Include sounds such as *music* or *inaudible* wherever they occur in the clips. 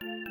On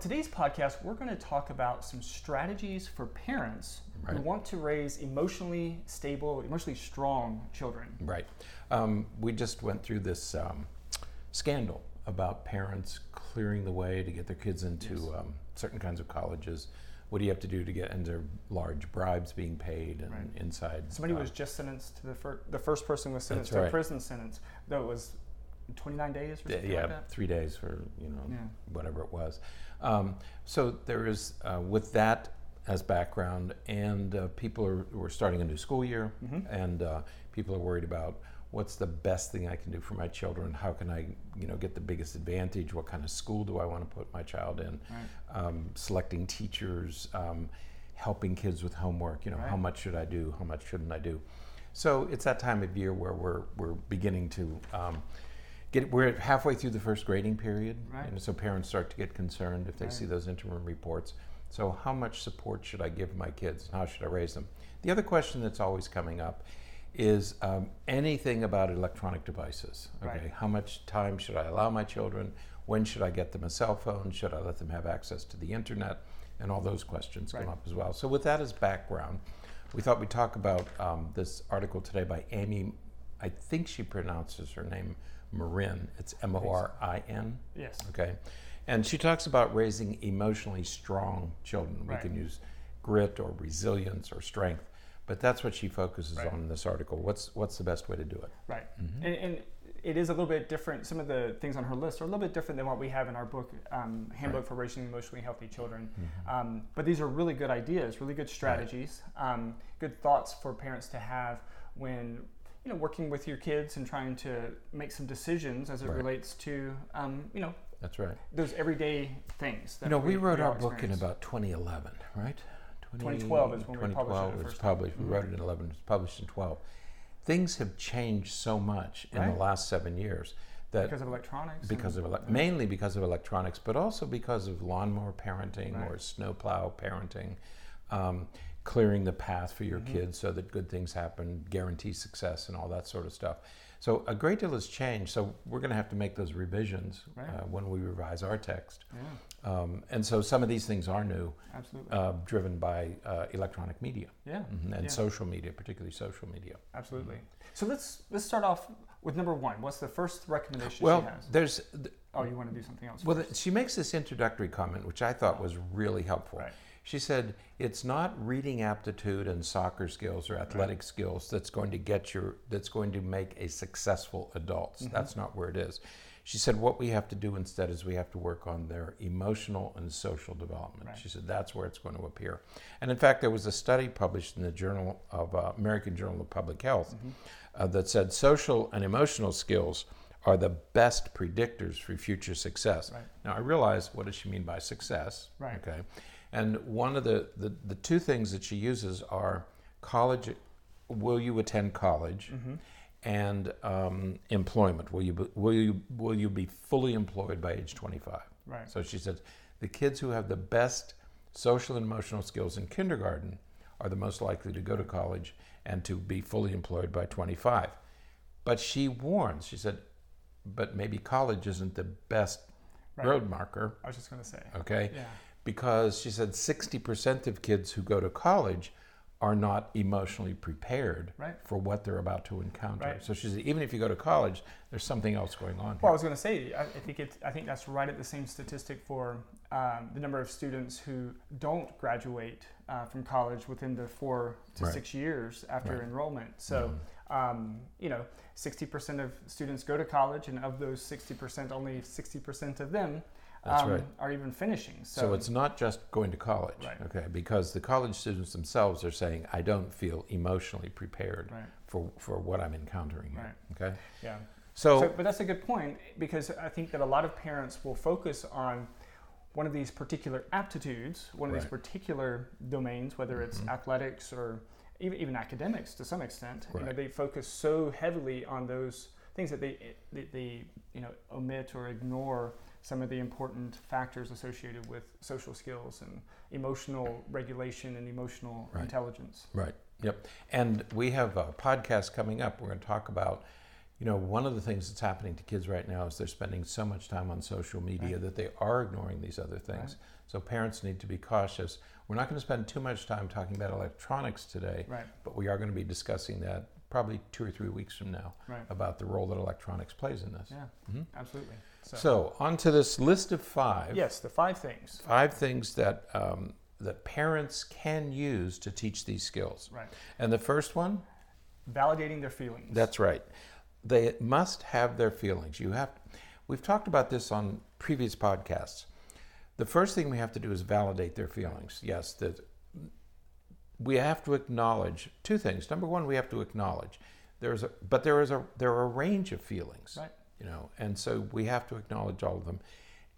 today's podcast, we're going to talk about some strategies for parents who want to raise emotionally stable, emotionally strong children. Right. Um, we just went through this um, scandal about parents clearing the way to get their kids into Yes. um, certain kinds of colleges. What do you have to do to get into large bribes being paid and Right. inside? Somebody uh, was just sentenced to the first, the first person was sentenced That's to a prison sentence, though it was 29 days or something yeah, like that. three days for you know Yeah. whatever it was. Um, so there is uh, with that as background, and uh, people are we're starting a new school year, Mhm. and uh, people are worried about what's the best thing I can do for my children. How can I you know get the biggest advantage? What kind of school do I want to put my child in? Right. Um, selecting teachers, um, helping kids with homework. You know, how much should I do? How much shouldn't I do? So it's that time of year where we're we're beginning to um, get. We're halfway through the first grading period, Right. and so parents start to get concerned if they Right. see those interim reports. So how much support should I give my kids, and how should I raise them? The other question that's always coming up is um, anything about electronic devices. Okay, Right. how much time should I allow my children? When should I get them a cell phone? Should I let them have access to the internet? And all those questions come up as well. So with that as background, we thought we'd talk about um, this article today by Amy. I think she pronounces her name Morin. It's M O R I N. Yes. Okay. And she talks about raising emotionally strong children. Right. We can use grit or resilience or strength, but that's what she focuses Right. on in this article. What's what's the best way to do it? Right. Mm-hmm. And, and it is a little bit different. Some of the things on her list are a little bit different than what we have in our book, um, Handbook for Raising Emotionally Healthy Children. Mm-hmm. Um, but these are really good ideas, really good strategies, um, good thoughts for parents to have when you know working with your kids and trying to make some decisions as it Right. relates to um, you know That's right. those everyday things. That You know, we, wrote all our book in about 2011, right? 20 2012 is when we published it was time. published. We wrote it in 11. It was published in 12. Things have changed so much in Right. the last seven years that because of electronics. because of ele- mainly because of electronics, but also because of lawnmower parenting Right. or snowplow parenting, um, clearing the path for Mm-hmm. your kids so that good things happen, guarantee success, and all that sort of stuff. So a great deal has changed. So we're going to have to make those revisions Right. uh, when we revise our text. yeah, Um, and so some of these things are new, absolutely. uh, driven by uh, electronic media yeah. mhm, and Yeah. social media, particularly social media. Absolutely. So let's let's start off with number one. What's the first recommendation Well, she has? there's Oh, you want to do something else? Well, th- she makes this introductory comment, which I thought was really helpful. Right. She said, "It's not reading aptitude and soccer skills or athletic skills that's going to get your that's going to make a successful adult. Mm-hmm. That's not where it is." She said, "What we have to do instead is we have to work on their emotional and social development." Right. She said that's where it's going to appear. And in fact, there was a study published in the Journal of uh, American Journal of Public Health Mm-hmm. uh, that said social and emotional skills are the best predictors for future success. Right. Now, I realize what does she mean by success? Right. Okay. And one of the, the, the two things that she uses are college, will you attend college? Mm-hmm. And um, employment. Will you, be, will, you, will you be fully employed by age 25? Right. So she says the kids who have the best social and emotional skills in kindergarten are the most likely to go to college and to be fully employed by 25. But she warns, she said, but maybe college isn't the best Right. road marker, I was just going to say. okay? Yeah. Because she said 60% of kids who go to college are not emotionally prepared Right. for what they're about to encounter. Right. So she said, even if you go to college, there's something else going on. Well, I was going to say, I, think it's, I think that's right at the same statistic for um, the number of students who don't graduate uh, from college within the four to Right. six years after enrollment. So, um, you know, 60% of students go to college, and of those 60%, only 60% of them That's um, right. are even finishing. So, So it's not just going to college, Right. okay? Because the college students themselves are saying, I don't feel emotionally prepared Right. for, for what I'm encountering here, okay? yeah. So, So, but that's a good point because I think that a lot of parents will focus on one of these particular aptitudes, one of these particular domains, whether it's Mhm. athletics or even, even academics to some extent. You know, Right. they focus so heavily on those things that they, they, they you know omit or ignore some of the important factors associated with social skills and emotional regulation and emotional Right. intelligence. right, yep. And we have a podcast coming up. We're going to talk about you know, one of the things that's happening to kids right now is they're spending so much time on social media Right. that they are ignoring these other things. So parents need to be cautious. We're not going to spend too much time talking about electronics today, Right. but we are going to be discussing that probably two or three weeks from now Right. about the role that electronics plays in this. Yeah. Mhm. Absolutely. So, So, on to this list of five. yes, the five things. Five things that um, that parents can use to teach these skills. Right. And the first one, Validating their feelings. that's right. They must have their feelings. You have. We've talked about this on previous podcasts. The first thing we have to do is validate their feelings. Yes, that we have to acknowledge two things. Number one, we have to acknowledge there's a, but there is a there are a range of feelings. Right. You know, and so we have to acknowledge all of them,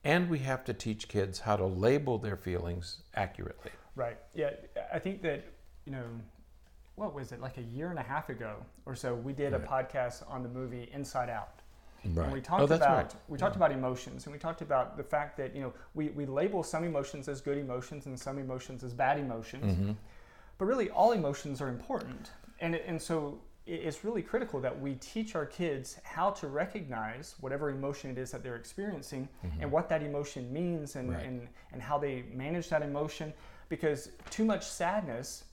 and we have to teach kids how to label their feelings accurately. Right. Yeah. I think that, you know, what was it, like a year and a half ago or so, we did a podcast on the movie Inside Out. Right. And we talked oh, about right. we talked about emotions and we talked about the fact that, you know, we, we label some emotions as good emotions and some emotions as bad emotions. Mhm. But really all emotions are important. And and so it's really critical that we teach our kids how to recognize whatever emotion it is that they're experiencing and what that emotion means and, Mm-hmm. Right. and, and how they manage that emotion because too much sadness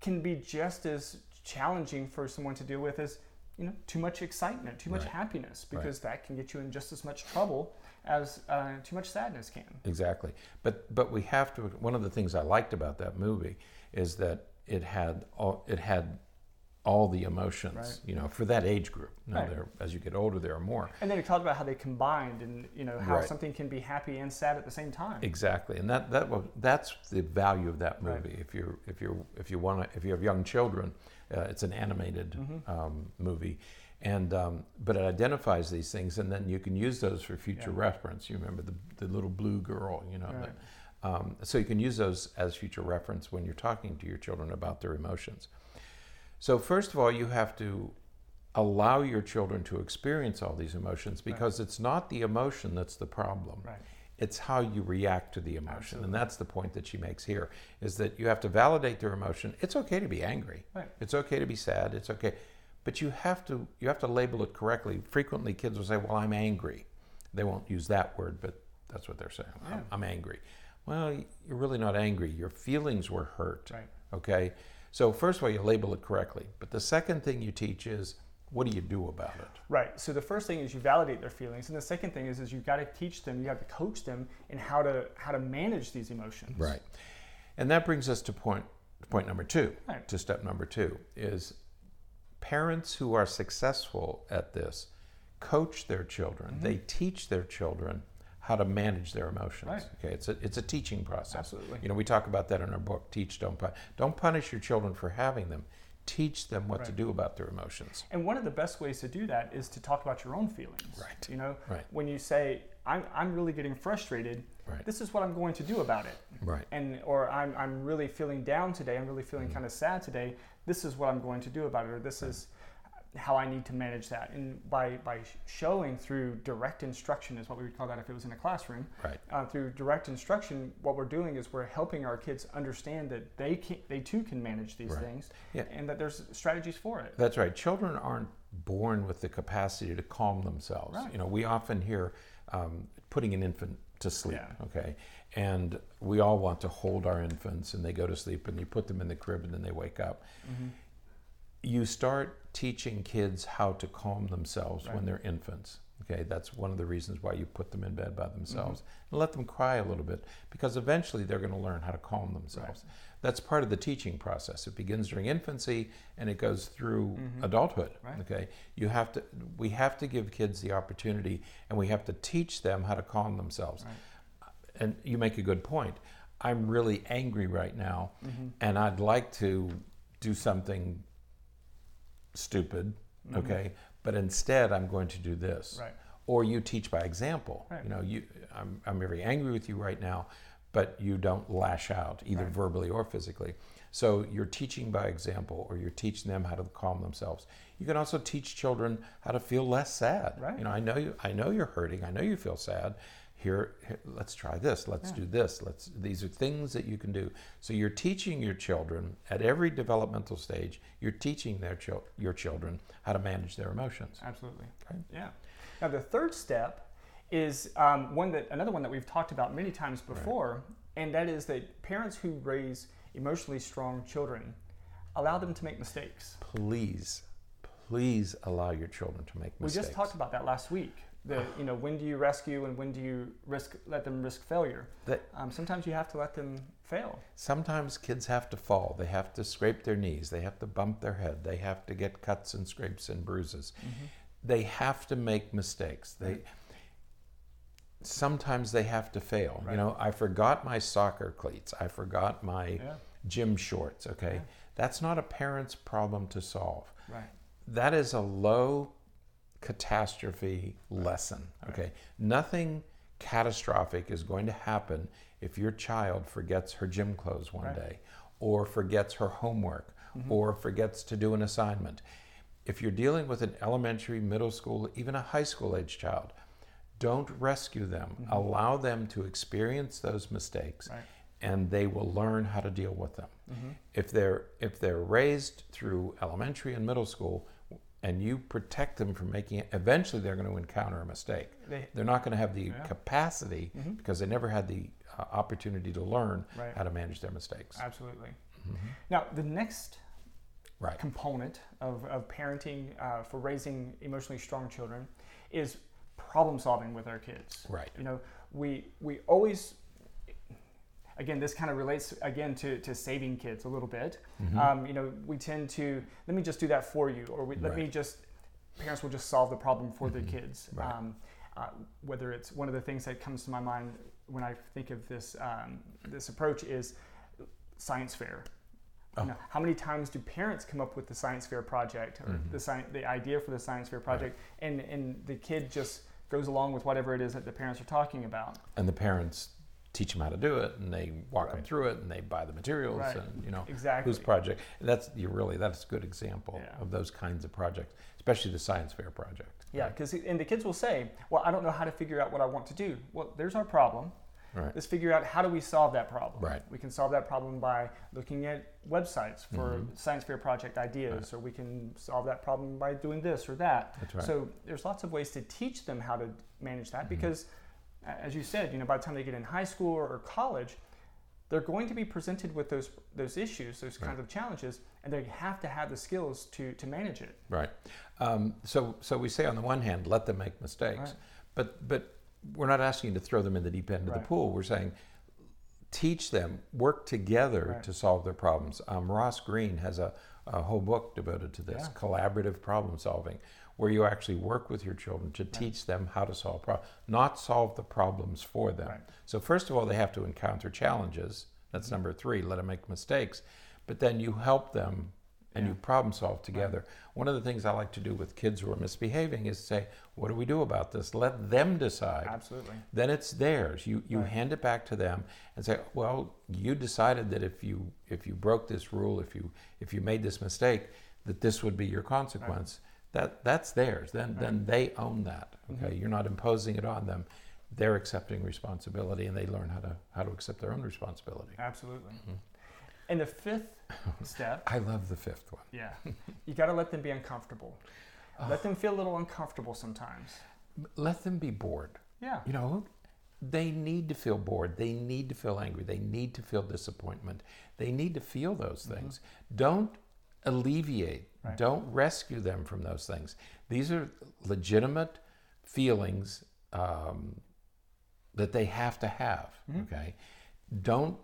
can be just as challenging for someone to deal with as you know too much excitement too much Right. happiness Right. because that can get you in just as much trouble as uh, too much sadness can Exactly. But but we have to. One of the things I liked about that movie is that it had all it had all the emotions. Right. You know, for that age group. Now, Right. as you get older, there are more. and then it talked about how they combined and you know how Right. something can be happy and sad at the same time Exactly, and that that was that's the value of that movie. If you if you if you want to if you have young children, uh, it's an animated Mm-hmm. um, movie, and um, but it identifies these things, and then you can use those for future Yeah. reference. You remember the the little blue girl, you know. Right. that- um, so you can use those as future reference when you're talking to your children about their emotions. So first of all, you have to allow your children to experience all these emotions because it's not the emotion that's the problem right it's how you react to the emotion Absolutely. and that's the point that she makes here is that you have to validate their emotion it's okay to be angry Right. it's okay to be sad it's okay but you have to you have to label it correctly frequently kids will say well i'm angry they won't use that word but that's what they're saying Yeah. I'm, I'm angry well you're really not angry your feelings were hurt right okay so first of all you label it correctly but the second thing you teach is what do you do about it Right. So the first thing is you validate their feelings, and the second thing is is you've got to teach them, you have to coach them in how to how to manage these emotions. Right. And that brings us to point point number 2. Right. To step number 2 is parents who are successful at this coach their children. Mm-hmm. They teach their children how to manage their emotions. Right. Okay, it's a it's a teaching process. Absolutely. You know, we talk about that in our book Teach Don't Punish. Don't punish your children for having them. Teach them what to do about their emotions. And one of the best ways to do that is to talk about your own feelings. Right. You know, Right. when you say, I'm, I'm really getting frustrated, Right. this is what I'm going to do about it. Right. And or I'm, I'm really feeling down today, I'm really feeling Mm-hmm. kind of sad today, this is what I'm going to do about it, or this is how I need to manage that. And by, by showing through direct instruction is what we would call that if it was in a classroom. Right. Uh, through direct instruction, what we're doing is we're helping our kids understand that they can, they too can manage these Right. things, Yeah. and that there's strategies for it. That's right. Children aren't born with the capacity to calm themselves. Right. You know, we often hear um, putting an infant to sleep. Yeah. Okay, and we all want to hold our infants, and they go to sleep, and you put them in the crib, and then they wake up. Mm-hmm. You start teaching kids how to calm themselves when they're infants. Okay, that's one of the reasons why you put them in bed by themselves Mm-hmm. and let them cry a little bit because eventually they're going to learn how to calm themselves. That's part of the teaching process. It begins during infancy and it goes through adulthood. Mm-hmm. Right. Okay, you have to. We have to give kids the opportunity, and we have to teach them how to calm themselves. And you make a good point. I'm really angry right now, Mm-hmm. and I'd like to do something stupid. Okay, but instead I'm going to do this. Right. Or you teach by example. Right. You know, you I'm, I'm very angry with you right now, but you don't lash out either Right. verbally or physically. So you're teaching by example, or you're teaching them how to calm themselves. You can also teach children how to feel less sad. Right. You know, I know you. I know you're hurting. I know you feel sad. Here, here let's try this let's Yeah. do this let's these are things that you can do so you're teaching your children at every developmental stage you're teaching their chil- your children how to manage their emotions Absolutely. Okay. Yeah. Now the third step is um, one that another one that we've talked about many times before, and that is that parents who raise emotionally strong children allow them to make mistakes. please please allow your children to make mistakes. We just talked about that last week. The you know when do you rescue and when do you risk let them risk failure? That- Um, sometimes you have to let them fail. Sometimes kids have to fall. They have to scrape their knees. They have to bump their head. They have to get cuts and scrapes and bruises. They have to make mistakes. They sometimes they have to fail. You know, I forgot my soccer cleats. I forgot my Yeah. gym shorts, okay? Yeah. That's not a parent's problem to solve. Right. That is a low catastrophe lesson, okay? Nothing catastrophic is going to happen if your child forgets her gym clothes one Right. day or forgets her homework or forgets to do an assignment. If you're dealing with an elementary, middle school, even a high school age child, don't rescue them. Allow them to experience those mistakes Right. and they will learn how to deal with them. Mm-hmm. If they're if they're raised through elementary and middle school and you protect them from making it, eventually they're going to encounter a mistake. They, They're not going to have the Yeah. capacity Mhm. because they never had the uh, opportunity to learn Right. how to manage their mistakes. absolutely. Now the next Right. component of, of parenting uh, for raising emotionally strong children is problem solving with our kids. Right. You know, we we always again this kind of relates again to, to saving kids a little bit. Mm-hmm. Um, you know, we tend to let me just do that for you, or we, let me just parents will just solve the problem for their kids. Right. Um, uh, whether it's one of the things that comes to my mind when I think of this um, this approach is science fair. Oh. You know, how many times do parents come up with the science fair project or Mhm. the sci- the idea for the science fair project, and and the kid just goes along with whatever it is that the parents are talking about. And the parents teach them how to do it and they walk them through it and they buy the materials Right. and you know Exactly. whose project that's you really that's a good example Yeah. of those kinds of projects especially the science fair project Yeah, because and the kids will say, "Well, I don't know how to figure out what I want to do." Well, there's our problem. right Let's figure out how do we solve that problem. Right. We can solve that problem by looking at websites for Mhm. science fair project ideas, or we can solve that problem by doing this or that. that's right So there's lots of ways to teach them how to manage that Mhm. because, as you said, you know, by the time they get in high school or, or college, they're going to be presented with those those issues, those kinds of challenges, and they have to have the skills to to manage it. Right. Um, so, so we say on the one hand, let them make mistakes, Right. but but we're not asking you to throw them in the deep end of Right. the pool. We're saying teach them, work together Right. to solve their problems. Um, Ross Greene has a, a whole book devoted to this Yeah. collaborative problem solving, where you actually work with your children to teach them how to solve problems, not solve the problems for them. Right. So first of all, they have to encounter challenges. That's Mm-hmm. number three. Let them make mistakes, but then you help them and you problem solve together. One of the things I like to do with kids who are misbehaving is say, "What do we do about this?" Let them decide. Absolutely. Then it's theirs. You you Right. hand it back to them and say, "Well, you decided that if you if you broke this rule, if you if you made this mistake, that this would be your consequence." That that's theirs. Then then they own that. Okay, Mhm. you're not imposing it on them. They're accepting responsibility, and they learn how to how to accept their own responsibility. Absolutely. Mhm. And the fifth step, *laughs* I love the fifth one. yeah, you got to let them be uncomfortable. Oh. Let them feel a little uncomfortable sometimes. Let them be bored. Yeah. You know, they need to feel bored. They need to feel angry. They need to feel disappointment. They need to feel those things. Don't alleviate, Right. don't rescue them from those things. These are legitimate feelings um, that they have to have. Mhm. Okay. Don't,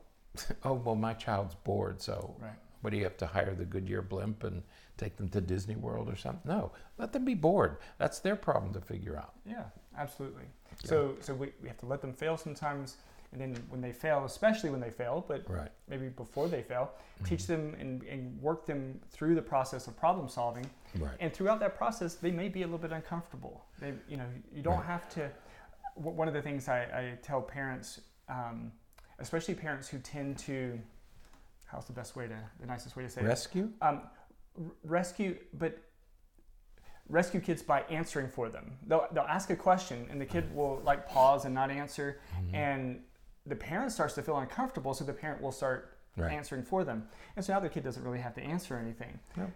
*laughs* oh, well, my child's bored, so Right. what do you have to hire the Goodyear blimp and take them to Disney World or something? No, let them be bored. That's their problem to figure out. Yeah, absolutely. So, so we, we have to let them fail sometimes, and then when they fail, especially when they fail, but Right. maybe before they fail, teach Mm-hmm. them and, and work them through the process of problem solving. Right. And throughout that process, they may be a little bit uncomfortable. They, you know, you don't Right. have to. One of the things I, I tell parents, um, especially parents who tend to, how's the best way to, the nicest way to say it? Rescue? um, r- rescue, but rescue kids by answering for them. They'll, they'll ask a question and the kid will like pause and not answer, Mm-hmm. and the parent starts to feel uncomfortable, so the parent will start Right. answering for them. And so now the kid doesn't really have to answer anything. Yep.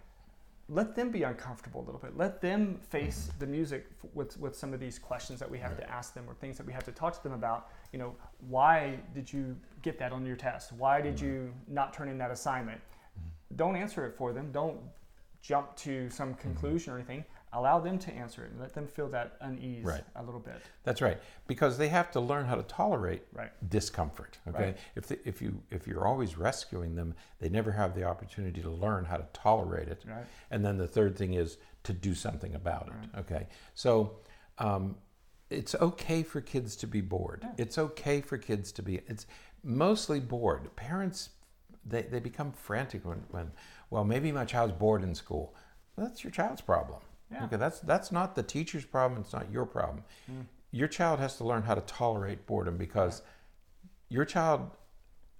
Let them be uncomfortable a little bit. Let them face Mm-hmm. the music f- with, with some of these questions that we have to ask them or things that we have to talk to them about. You know, why did you get that on your test? Why did Mm-hmm. you not turn in that assignment? Don't answer it for them. Don't jump to some Mm-hmm. conclusion or anything. Allow them to answer it and let them feel that unease Right. a little bit. That's right, because they have to learn how to tolerate Right. discomfort. Okay, Right. if the, if you if you're always rescuing them, they never have the opportunity to learn how to tolerate it. Right. And then the third thing is to do something about it. Okay, so. Um, it's okay for kids to be bored. Yeah. It's okay for kids to be. It's mostly bored. Parents, they, they become frantic when, when, well, maybe my child's bored in school. Well, that's your child's problem. Yeah. Okay, that's that's not the teacher's problem. It's not your problem. Mm. Your child has to learn how to tolerate boredom because your child,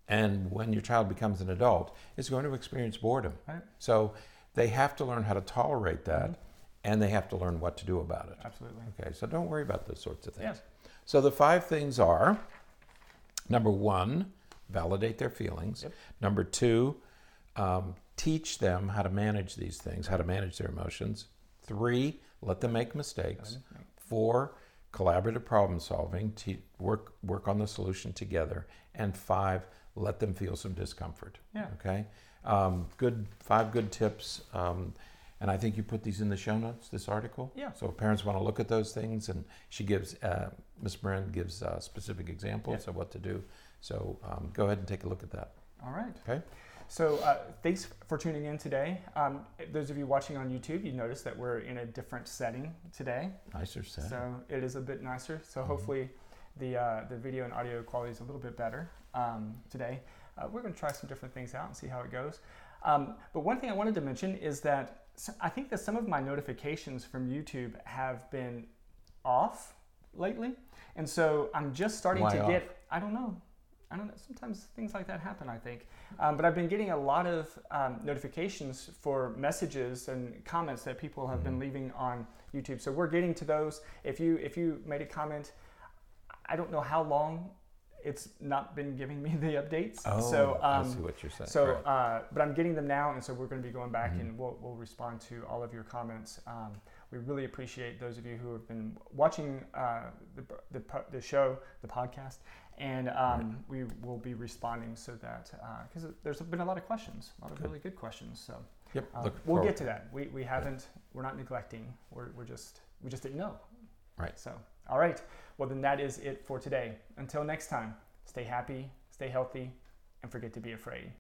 and when your child becomes an adult, is going to experience boredom. Right. So they have to learn how to tolerate that, Mm-hmm. and they have to learn what to do about it. Absolutely. Okay, so don't worry about those sorts of things. Yes. So the five things are number one, validate their feelings. Yep. Number two, um, teach them how to manage these things, how to manage their emotions. Three, let them make mistakes. Four, collaborative problem solving, te- work work on the solution together. And five, let them feel some discomfort. Yeah. Okay. Um, good five good tips. Um, and I think you put these in the show notes. This article. Yeah. So if parents want to look at those things, and she gives uh, Miss Morin gives uh, specific examples of what to do. So um, go ahead and take a look at that. All right. Okay. So uh, thanks for tuning in today. Um, those of you watching on YouTube, you notice that we're in a different setting today. Nicer set. So it is a bit nicer. So hopefully the, uh, the video and audio quality is a little bit better um, today. Uh, we're going to try some different things out and see how it goes. Um, but one thing I wanted to mention is that I think that some of my notifications from YouTube have been off lately. And so I'm just starting Why to off? get, I don't know. I don't know. Sometimes things like that happen, I think. Um, but I've been getting a lot of um, notifications for messages and comments that people have Mm-hmm. been leaving on YouTube. So we're getting to those. If you if you made a comment, I don't know how long it's not been giving me *laughs* the updates. Oh, so I um, see what you're saying. so, Right. uh, but I'm getting them now, and so we're going to be going back Mhm. and we'll, we'll respond to all of your comments. Um, we really appreciate those of you who have been watching uh, the, the, the show, the podcast, and um, we will be responding so that, because there's been a lot of questions, a lot of really good questions. So yep. uh, look we'll forward. get to that. We, we haven't, we're not neglecting, we're, we're just, we just didn't know. Right. So, all right. Well, then that is it for today. Until next time, stay happy, stay healthy, and forget to be afraid.